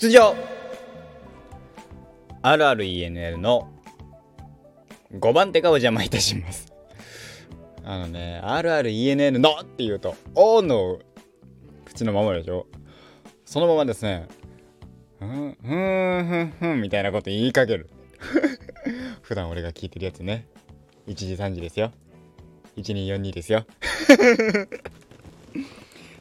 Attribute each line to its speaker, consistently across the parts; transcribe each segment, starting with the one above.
Speaker 1: 出場。RRENL の5番手がお邪魔いたします。あのね RRENL のって言うと「お」の口のままでしょ。そのままですねふんふんふんふんみたいなこと言いかける。普段俺が聞いてるやつね。1時3時ですよ。1242ですよ。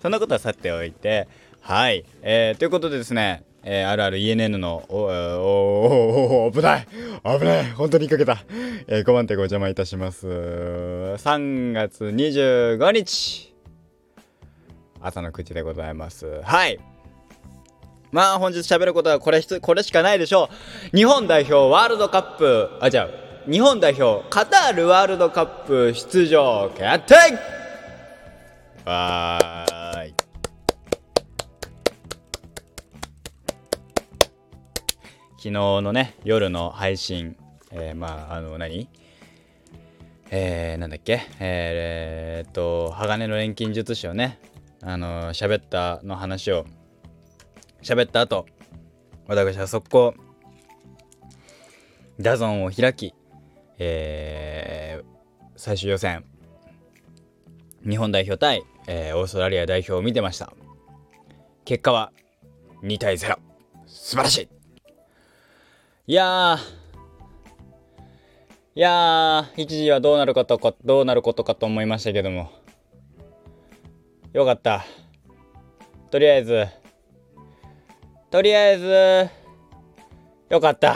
Speaker 1: そんなことはさておいてはい、えー、ということでですねえー、あるある ENN のおおおお危ない危ない本当にかけた、えー、5番手ご邪魔いたします。3月25日。朝の9時でございます。はい。まあ本日喋ることはこれこれしかないでしょう。日本代表ワールドカップあじゃあ日本代表カタールワールドカップ出場決定。わー。昨日のね夜の配信えー、まああの何？えー、なんだっけ？えー、え、っと鋼の錬金術師をねあの喋ったの話を喋った後私は速攻ダゾンを開き、えー、最終予選日本代表対、えー、オーストラリア代表を見てました。結果は2対0素晴らしい。いやいや一時はどうなることかどうなることかと思いましたけども。よかった。とりあえず。とりあえず。よかった。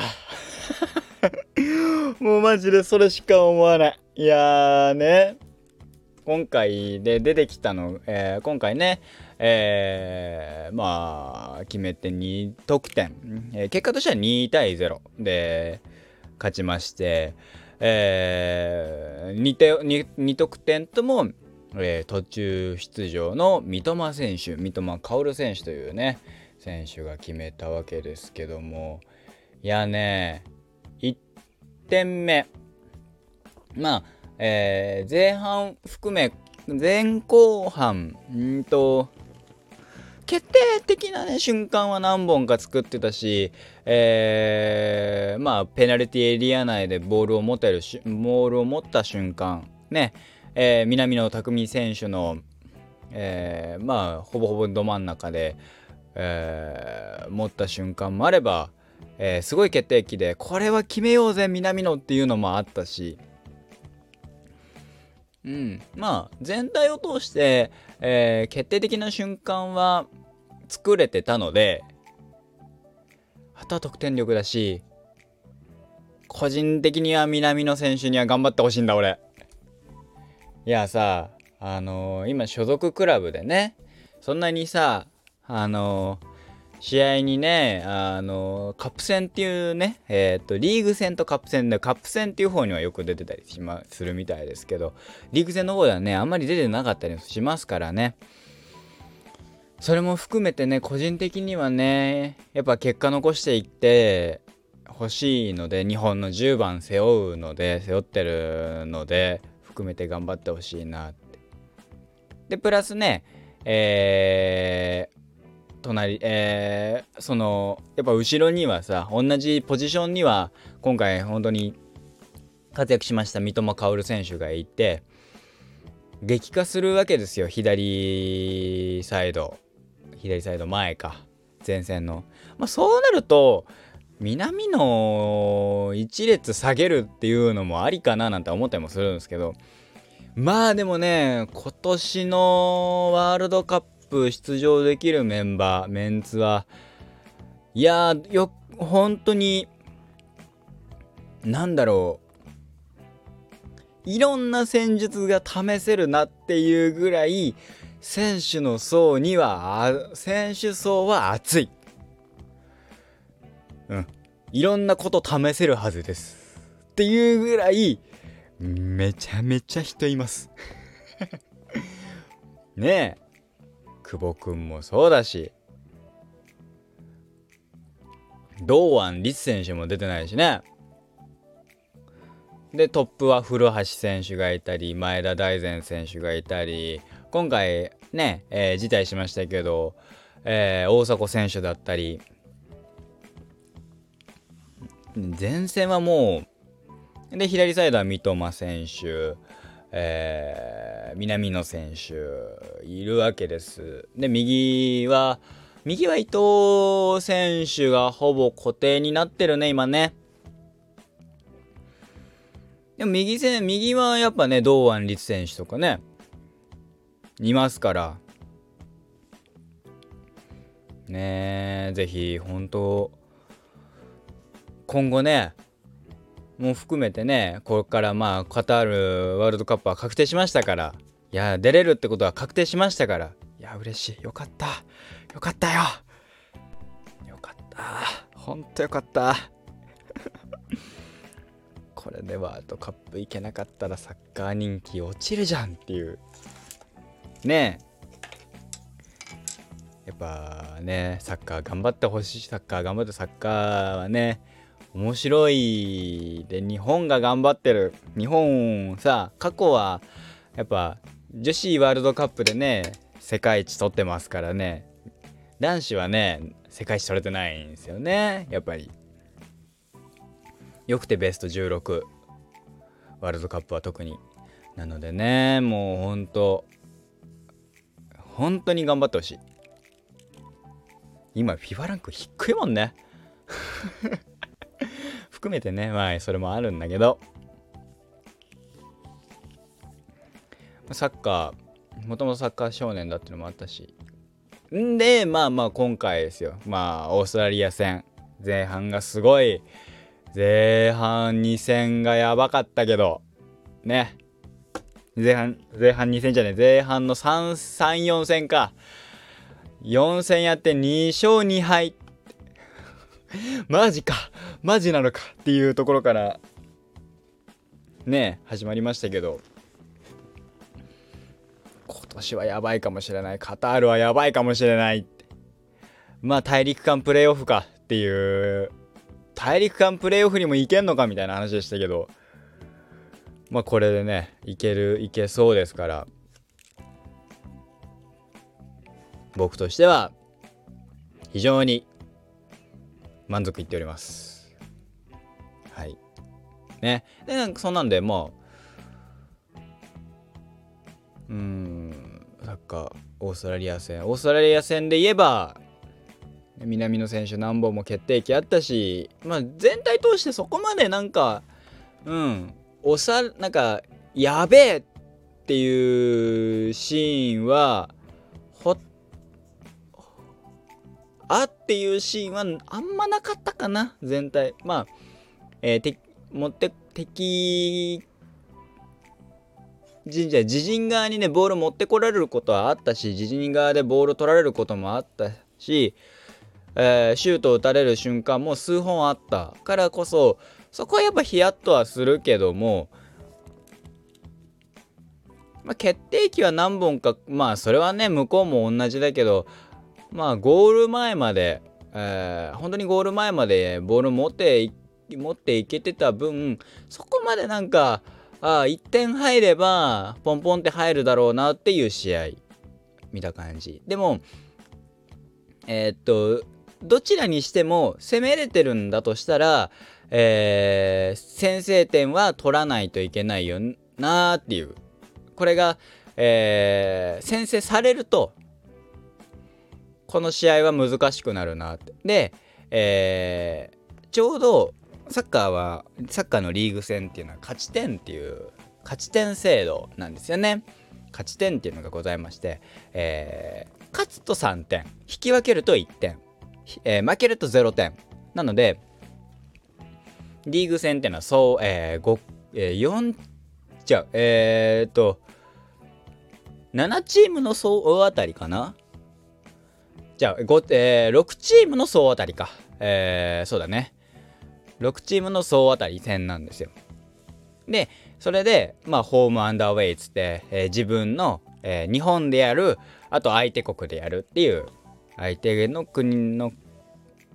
Speaker 1: もうマジでそれしか思わない。いやーね。今回で出てきたの、えー、今回ねえー、まあ決めて2得点、えー、結果としては2対0で勝ちまして、えー、2, て 2, 2得点とも、えー、途中出場の三笘選手三笘薫選手というね選手が決めたわけですけども。いやね1点目。まあ、えー、前半含め前後半んと決定的なね瞬間は何本か作ってたし、えー、まあペナルティエリア内でボールを持てるボールを持った瞬間ね、えー、南野拓実選手の、えー、まあほぼほぼど真ん中で、えー、持った瞬間もあれば、えー、すごい決定機でこれは決めようぜ南野っていうのもあったし。うん、まあ全体を通して、えー、決定的な瞬間は作れてたのであとは得点力だし個人的には南野選手には頑張ってほしいんだ俺。いやさあのー、今所属クラブでねそんなにさあのー試合にね、あの、カップ戦っていうね、えっ、ー、と、リーグ戦とカップ戦で、カップ戦っていう方にはよく出てたりしま、するみたいですけど、リーグ戦の方ではね、あんまり出てなかったりしますからね。それも含めてね、個人的にはね、やっぱ結果残していってほしいので、日本の10番背負うので、背負ってるので、含めて頑張ってほしいなって。で、プラスね、えー、隣、えー、そのやっぱ後ろにはさ同じポジションには今回本当に活躍しました三笘薫選手がいて激化するわけですよ左サイド。左サイド前か前線の、まあ、そうなると南の一列下げるっていうのもありかななんて思ったりもするんですけど。まあでもね今年のワールドカップ出場できるメンバー、メンツは、いやよ、本当に、なんだろう。いろんな戦術が試せるなっていうぐらい、選手の層には、選手層は熱い。うん。いろんなこと試せるはずです。っていうぐらい、めちゃめちゃ人います ねえ。久保くんもそうだし堂安律選手も出てないしね。でトップは古橋選手がいたり前田大然選手がいたり今回ね、えー、辞退しましたけど、えー、大迫選手だったり前線はもうで左サイドは三笘選手えー、南野選手いるわけです。で右は右は伊藤選手がほぼ固定になってるね今ね。でも右線右はやっぱね堂安律選手とかねいますからねえぜひ本当今後ねも含めてねこれからまあカタールワールドカップは確定しましたからいや出れるってことは確定しましたからいや嬉しい。よかった。よかったよ。よかった。ほんとよかった。これでワールドカップ行けなかったらサッカー人気落ちるじゃんっていう。ね。えやっぱねサッカー頑張ってほしいサッカー頑張ってサッカーはね面白い。で日本が頑張ってる。日本さ過去はやっぱ女子ワールドカップでね世界一取ってますからね。男子はね世界一取れてないんですよね。やっぱり。よくてベスト16ワールドカップは特に。なのでねもうほんと本当に頑張ってほしい。今 FIFA ランク低いもんね。含めてねまあそれもあるんだけど。サッカーもともとサッカー少年だっていうのもあったし。んでまあまあ今回ですよ。まあオーストラリア戦。前半がすごい。前半2戦がやばかったけど。ね。前半前半2戦じゃね前半の334戦か。4戦やって2勝2敗。マジか。マジなのかっていうところからね始まりましたけど。今年はやばいかもしれない。カタールはやばいかもしれない。まあ大陸間プレーオフかっていう。大陸間プレーオフにも行けんのかみたいな話でしたけど。まあこれでねいけるいけそうですから。僕としては非常に満足いっております。はい。ね。でなんかそんなんでまあうんサッカーオーストラリア戦。オーストラリア戦で言えば南野選手何本も決定機あったし、まあ、全体通してそこまでなんかうんおさなんかやべえっていうシーンはほあっていうシーンはあんまなかったかな全体。まあ、えー、て持って敵神社自陣側にねボール持ってこられることはあったし自陣側でボール取られることもあったし、えー、シュートを打たれる瞬間も数本あったからこそそこはやっぱヒヤッとはするけどもまあ、決定機は何本かまあそれはね向こうも同じだけどまあゴール前まで、えー、本当にゴール前までボール持って持っていけてた分そこまでなんかあ1点入ればポンポンって入るだろうなっていう試合見た感じ。でもえー、っとどちらにしても攻めれてるんだとしたら、えー、先制点は取らないといけないよなーっていう。これが、えー、先制されるとこの試合は難しくなるなって。で、えー、ちょうどサッカーはサッカーのリーグ戦っていうのは勝ち点っていう勝ち点制度なんですよね。勝ち点っていうのがございまして、えー、勝つと3点引き分けると1点、えー、負けると0点なのでリーグ戦っていうのはそう、えー、5えー、4じゃあえー、っと7チームの総当たりかなじゃあ、えー、6チームの総当たりか。えー、そうだね。6チームの総当たり戦なんですよ。で、それで、まあ、ホームアンダーウェイつって、えー、自分の、えー、日本でやる、あと相手国でやるっていう、相手の国の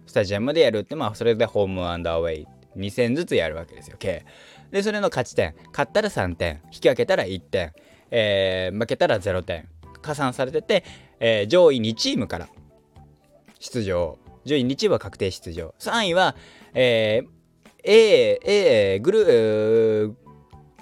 Speaker 1: スタジアムでやるって、まあ、それでホームアンダーウェイ2戦ずつやるわけですよ、計。で、それの勝ち点。勝ったら3点。引き分けたら1点。えー、負けたら0点。加算されてて、えー、上位2チームから出場。上位2チームは確定出場。3位は、えー、A、A、グルー、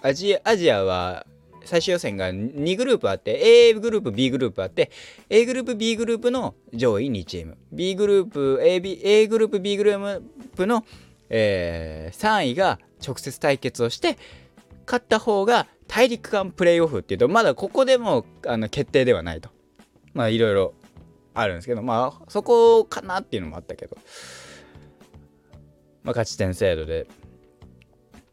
Speaker 1: アジア、アジアは最終予選が2グループあって A グループ B グループあって A グループ B グループの上位2チーム B グループ A, B A グループ B グループの、えー、3位が直接対決をして勝った方が大陸間プレーオフっていうとまだここでもあの決定ではないとまあいろいろあるんですけどまあそこかなっていうのもあったけど。まあ勝ち点制度で、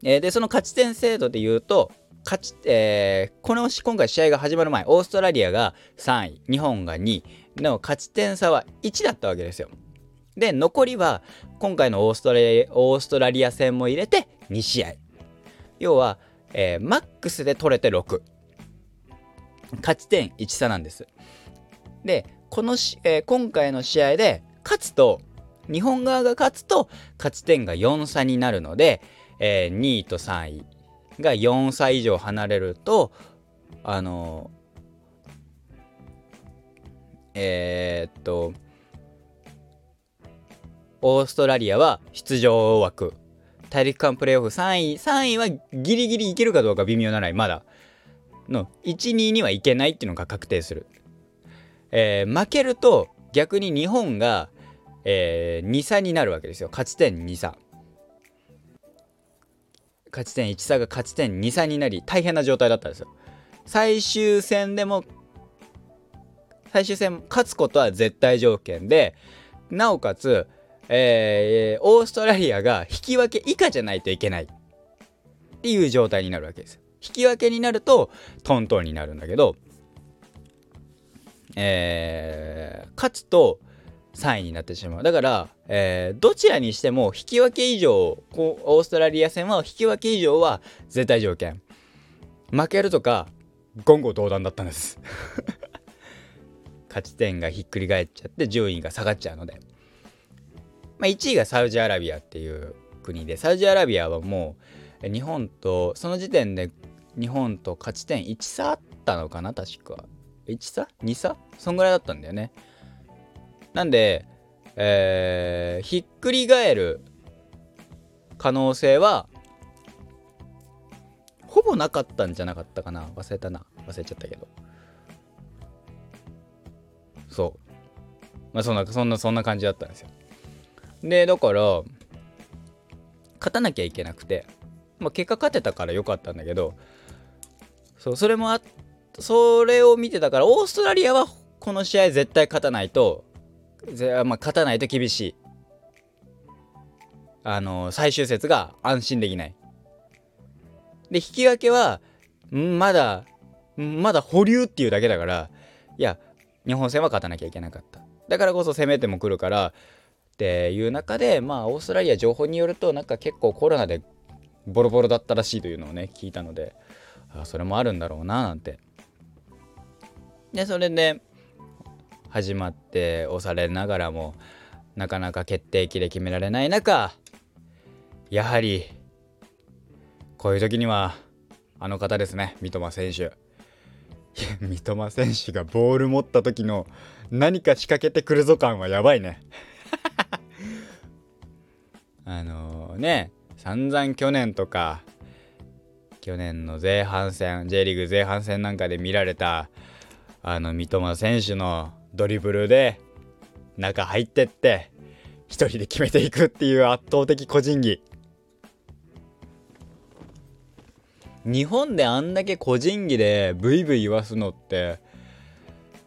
Speaker 1: えー、でその勝ち点制度で言うと勝ち、えー、この今回試合が始まる前オーストラリアが3位日本が2位の勝ち点差は1だったわけですよ。で残りは今回のオーストラリアオーストラリア戦も入れて2試合。要は、えー、マックスで取れて6勝ち点1差なんです。でこのし、えー、今回の試合で勝つと日本側が勝つと勝ち点が4差になるので、えー、2位と3位が4歳以上離れるとあのえー、っとオーストラリアは出場枠。大陸間プレーオフ3位3位はギリギリいけるかどうか微妙ならいまだ。の12にはいけないっていうのが確定する、えー、負けると逆に日本が、えー、2差になるわけですよ。勝ち点2差勝ち点1差が勝ち点2差になり大変な状態だったんですよ。最終戦でも最終戦勝つことは絶対条件でなおかつ、えー、オーストラリアが引き分け以下じゃないといけない。っていう状態になるわけです。引き分けになるとトントンになるんだけど、えー、勝つと3位になってしまう。だから、えー、どちらにしても引き分け以上こうオーストラリア戦は引き分け以上は絶対条件。負けるとか言語道断だったんです。勝ち点がひっくり返っちゃって順位が下がっちゃうので、まあ、1位がサウジアラビアっていう国でサウジアラビアはもう日本とその時点で日本と勝ち点1差あったのかな確か。1差 ?2 差？そんぐらいだったんだよね。なんで、えー、ひっくり返る可能性はほぼなかったんじゃなかったかな。忘れたな。忘れちゃったけど。そう。まあそんなそんなそんな感じだったんですよ。でだから勝たなきゃいけなくて、まあ、結果勝てたから良かったんだけどそうそれもあっそれを見てたからオーストラリアはこの試合絶対勝たないとまあ、勝たないと厳しい。あの最終節が安心できない。で、引き分けは、まだ、まだ保留っていうだけだから、いや、日本戦は勝たなきゃいけなかった。だからこそ攻めても来るから、っていう中で、まあ、オーストラリア情報によると、なんか結構コロナでボロボロだったらしいというのをね、聞いたので、あそれもあるんだろうな、なんて。で、それで、始まって押されながらもなかなか決定機で決められない中やはりこういう時にはあの方ですね三笘選手。三笘選手がボール持った時の何か仕掛けてくるぞ感はやばいね。あの、ね散々去年とか去年の前半戦 J リーグ前半戦なんかで見られたあの三笘選手のドリブルで中入ってって一人で決めていくっていう圧倒的個人技。日本であんだけ個人技でブイブイ言わすのって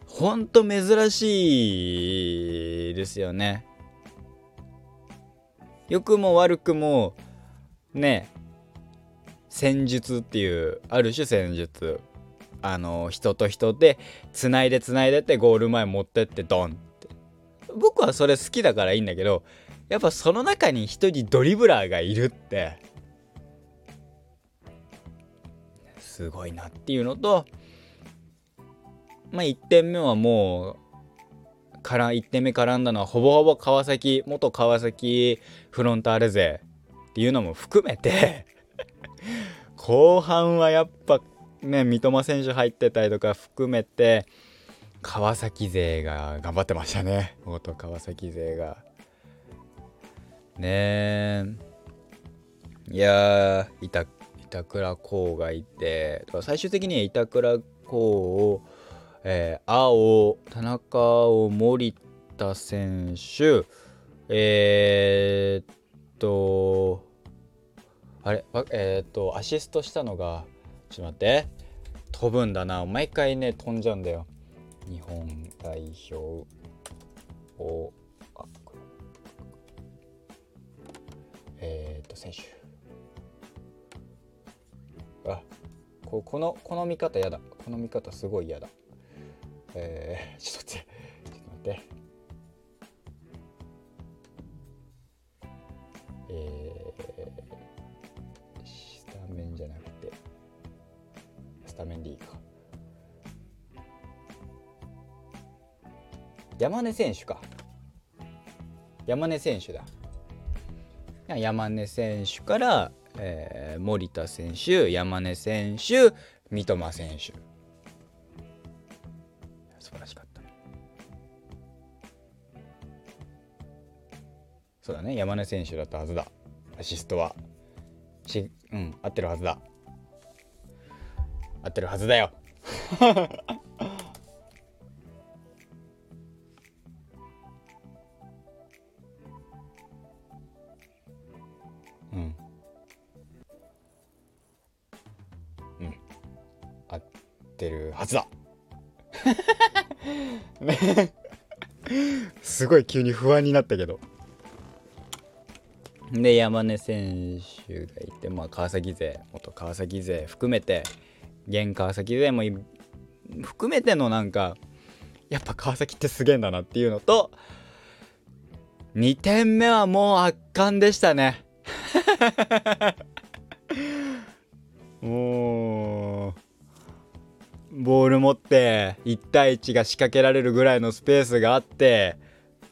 Speaker 1: ほんと珍しいですよね。良くも悪くもね戦術っていうある種戦術。あの人と人でつないでつないでってゴール前持ってってドンって。僕はそれ好きだからいいんだけどやっぱその中に一人ドリブラーがいるってすごいなっていうのとまあ1点目はもうから1点目絡んだのはほぼほぼ川崎元川崎フロンターレ勢っていうのも含めて後半はやっぱね、三笘選手入ってたりとか含めて、川崎勢が頑張ってましたね。元川崎勢が。ねえいやー板板倉滉がいて最終的には板倉滉を、えー、青田中を森田選手えー、っとあれえー、っとアシストしたのがちょっと待って。飛ぶんだな。毎回ね飛んじゃうんだよ。日本代表を。えー、っと選手。あここのこの見方やだ。この見方すごい嫌だ。えー、ちょっと待って。ちょっと待って。山根選手か。山根選手だ。山根選手からえー、森田選手山根選手三笘選手。素晴らしかった。そうだね。山根選手だったはずだ。アシストは。しうん合ってるはずだ。合ってるはずだよ。ってるはずだ。ね。すごい急に不安になったけど。で山根選手がいて、まあ、川崎勢元川崎勢含めて現川崎勢も含めてのなんかやっぱ川崎ってすげえんだなっていうのと2点目はもう圧巻でしたね。も うボール持って1対1が仕掛けられるぐらいのスペースがあって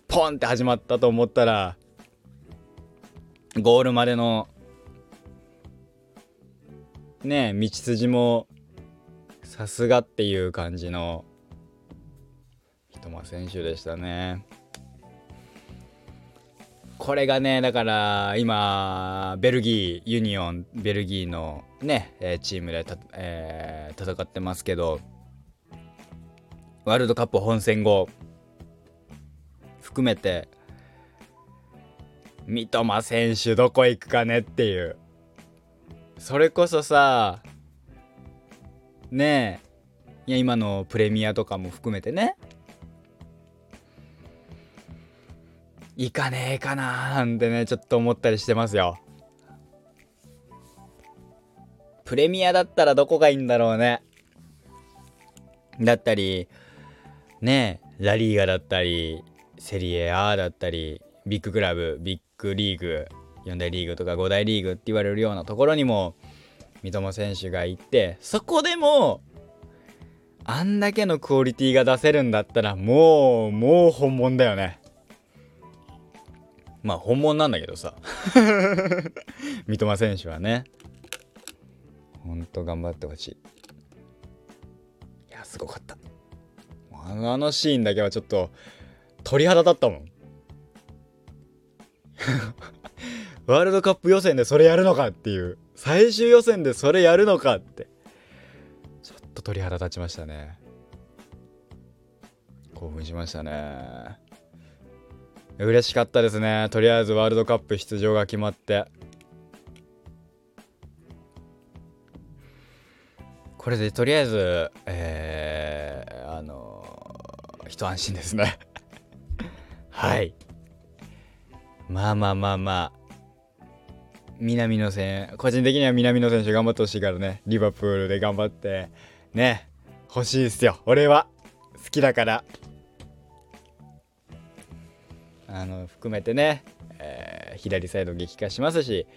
Speaker 1: ポンって始まったと思ったらゴールまでのね道筋もさすがっていう感じの三笘選手でしたね。これがねだから今ベルギーユニオンベルギーのねチームでえー、戦ってますけどワールドカップ本戦後含めて三笘選手どこ行くかねっていう。それこそさねえいや今のプレミアとかも含めてね。行かねえかななんてねちょっと思ったりしてますよ。プレミアだったらどこがいいんだろうね。だったりねラリーガだったりセリエ A だったりビッグクラブビッグリーグ4大リーグとか5大リーグって言われるようなところにも三笘選手がいてそこでもあんだけのクオリティが出せるんだったらもうもう本物だよね。まあ本物なんだけどさ。三笘選手はね。ほんと頑張ってほしい。いやすごかった。あのあのシーンだけはちょっと鳥肌立ったもん。ワールドカップ予選でそれやるのかっていう。最終予選でそれやるのかって。ちょっと鳥肌立ちましたね。興奮しましたね。嬉しかったですね。とりあえずワールドカップ出場が決まって。これでとりあえずえー、あのー、一安心ですね。はい。まあまあまあまあ。南野選個人的には南野選手頑張ってほしいからね。リバプールで頑張って。ね。欲しいっすよ。俺は。好きだから。あの含めてね、えー、左サイド激化しますし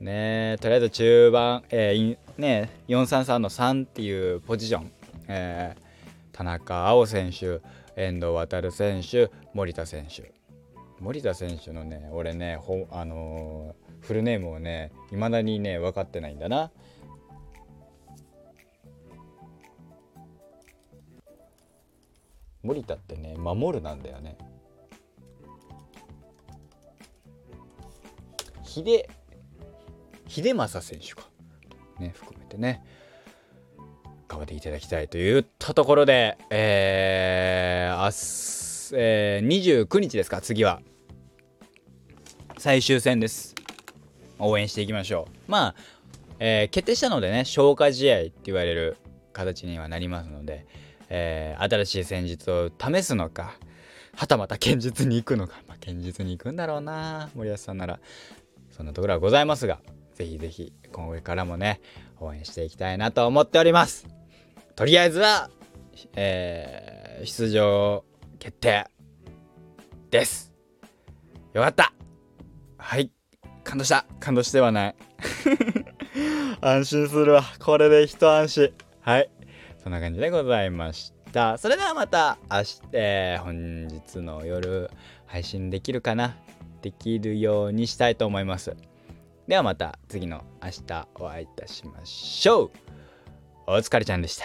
Speaker 1: ねとりあえず中盤、えーね、433の3っていうポジション、えー、田中碧選手遠藤航選手森田選手森田選手。のね俺ねほ、あのー、フルネームをねいまだにね分かってないんだな。森田ってね守るなんだよね。秀秀政選手か。ね含めてね。頑張っていただきたいといったところでえー、明日、えー、29日ですか次は。最終戦です。応援していきましょう。まあ、えー、決定したのでね消化試合って言われる形にはなりますので、えー、新しい戦術を試すのかはたまた堅実に行くのか、まあ、堅実に行くんだろうな森保さんなら。そんなところはございますが。ぜひぜひ今後からもね応援していきたいなと思っております。とりあえずは、えー、出場決定です。よかった。はい。感動した。感動してはない。安心するわ。これで一安心。はい。そんな感じでございました。それではまた明日、えー、本日の夜配信できるかな？できるようにしたいと思いますではまた次の明日お会いいたしましょう。お疲れちゃんでした。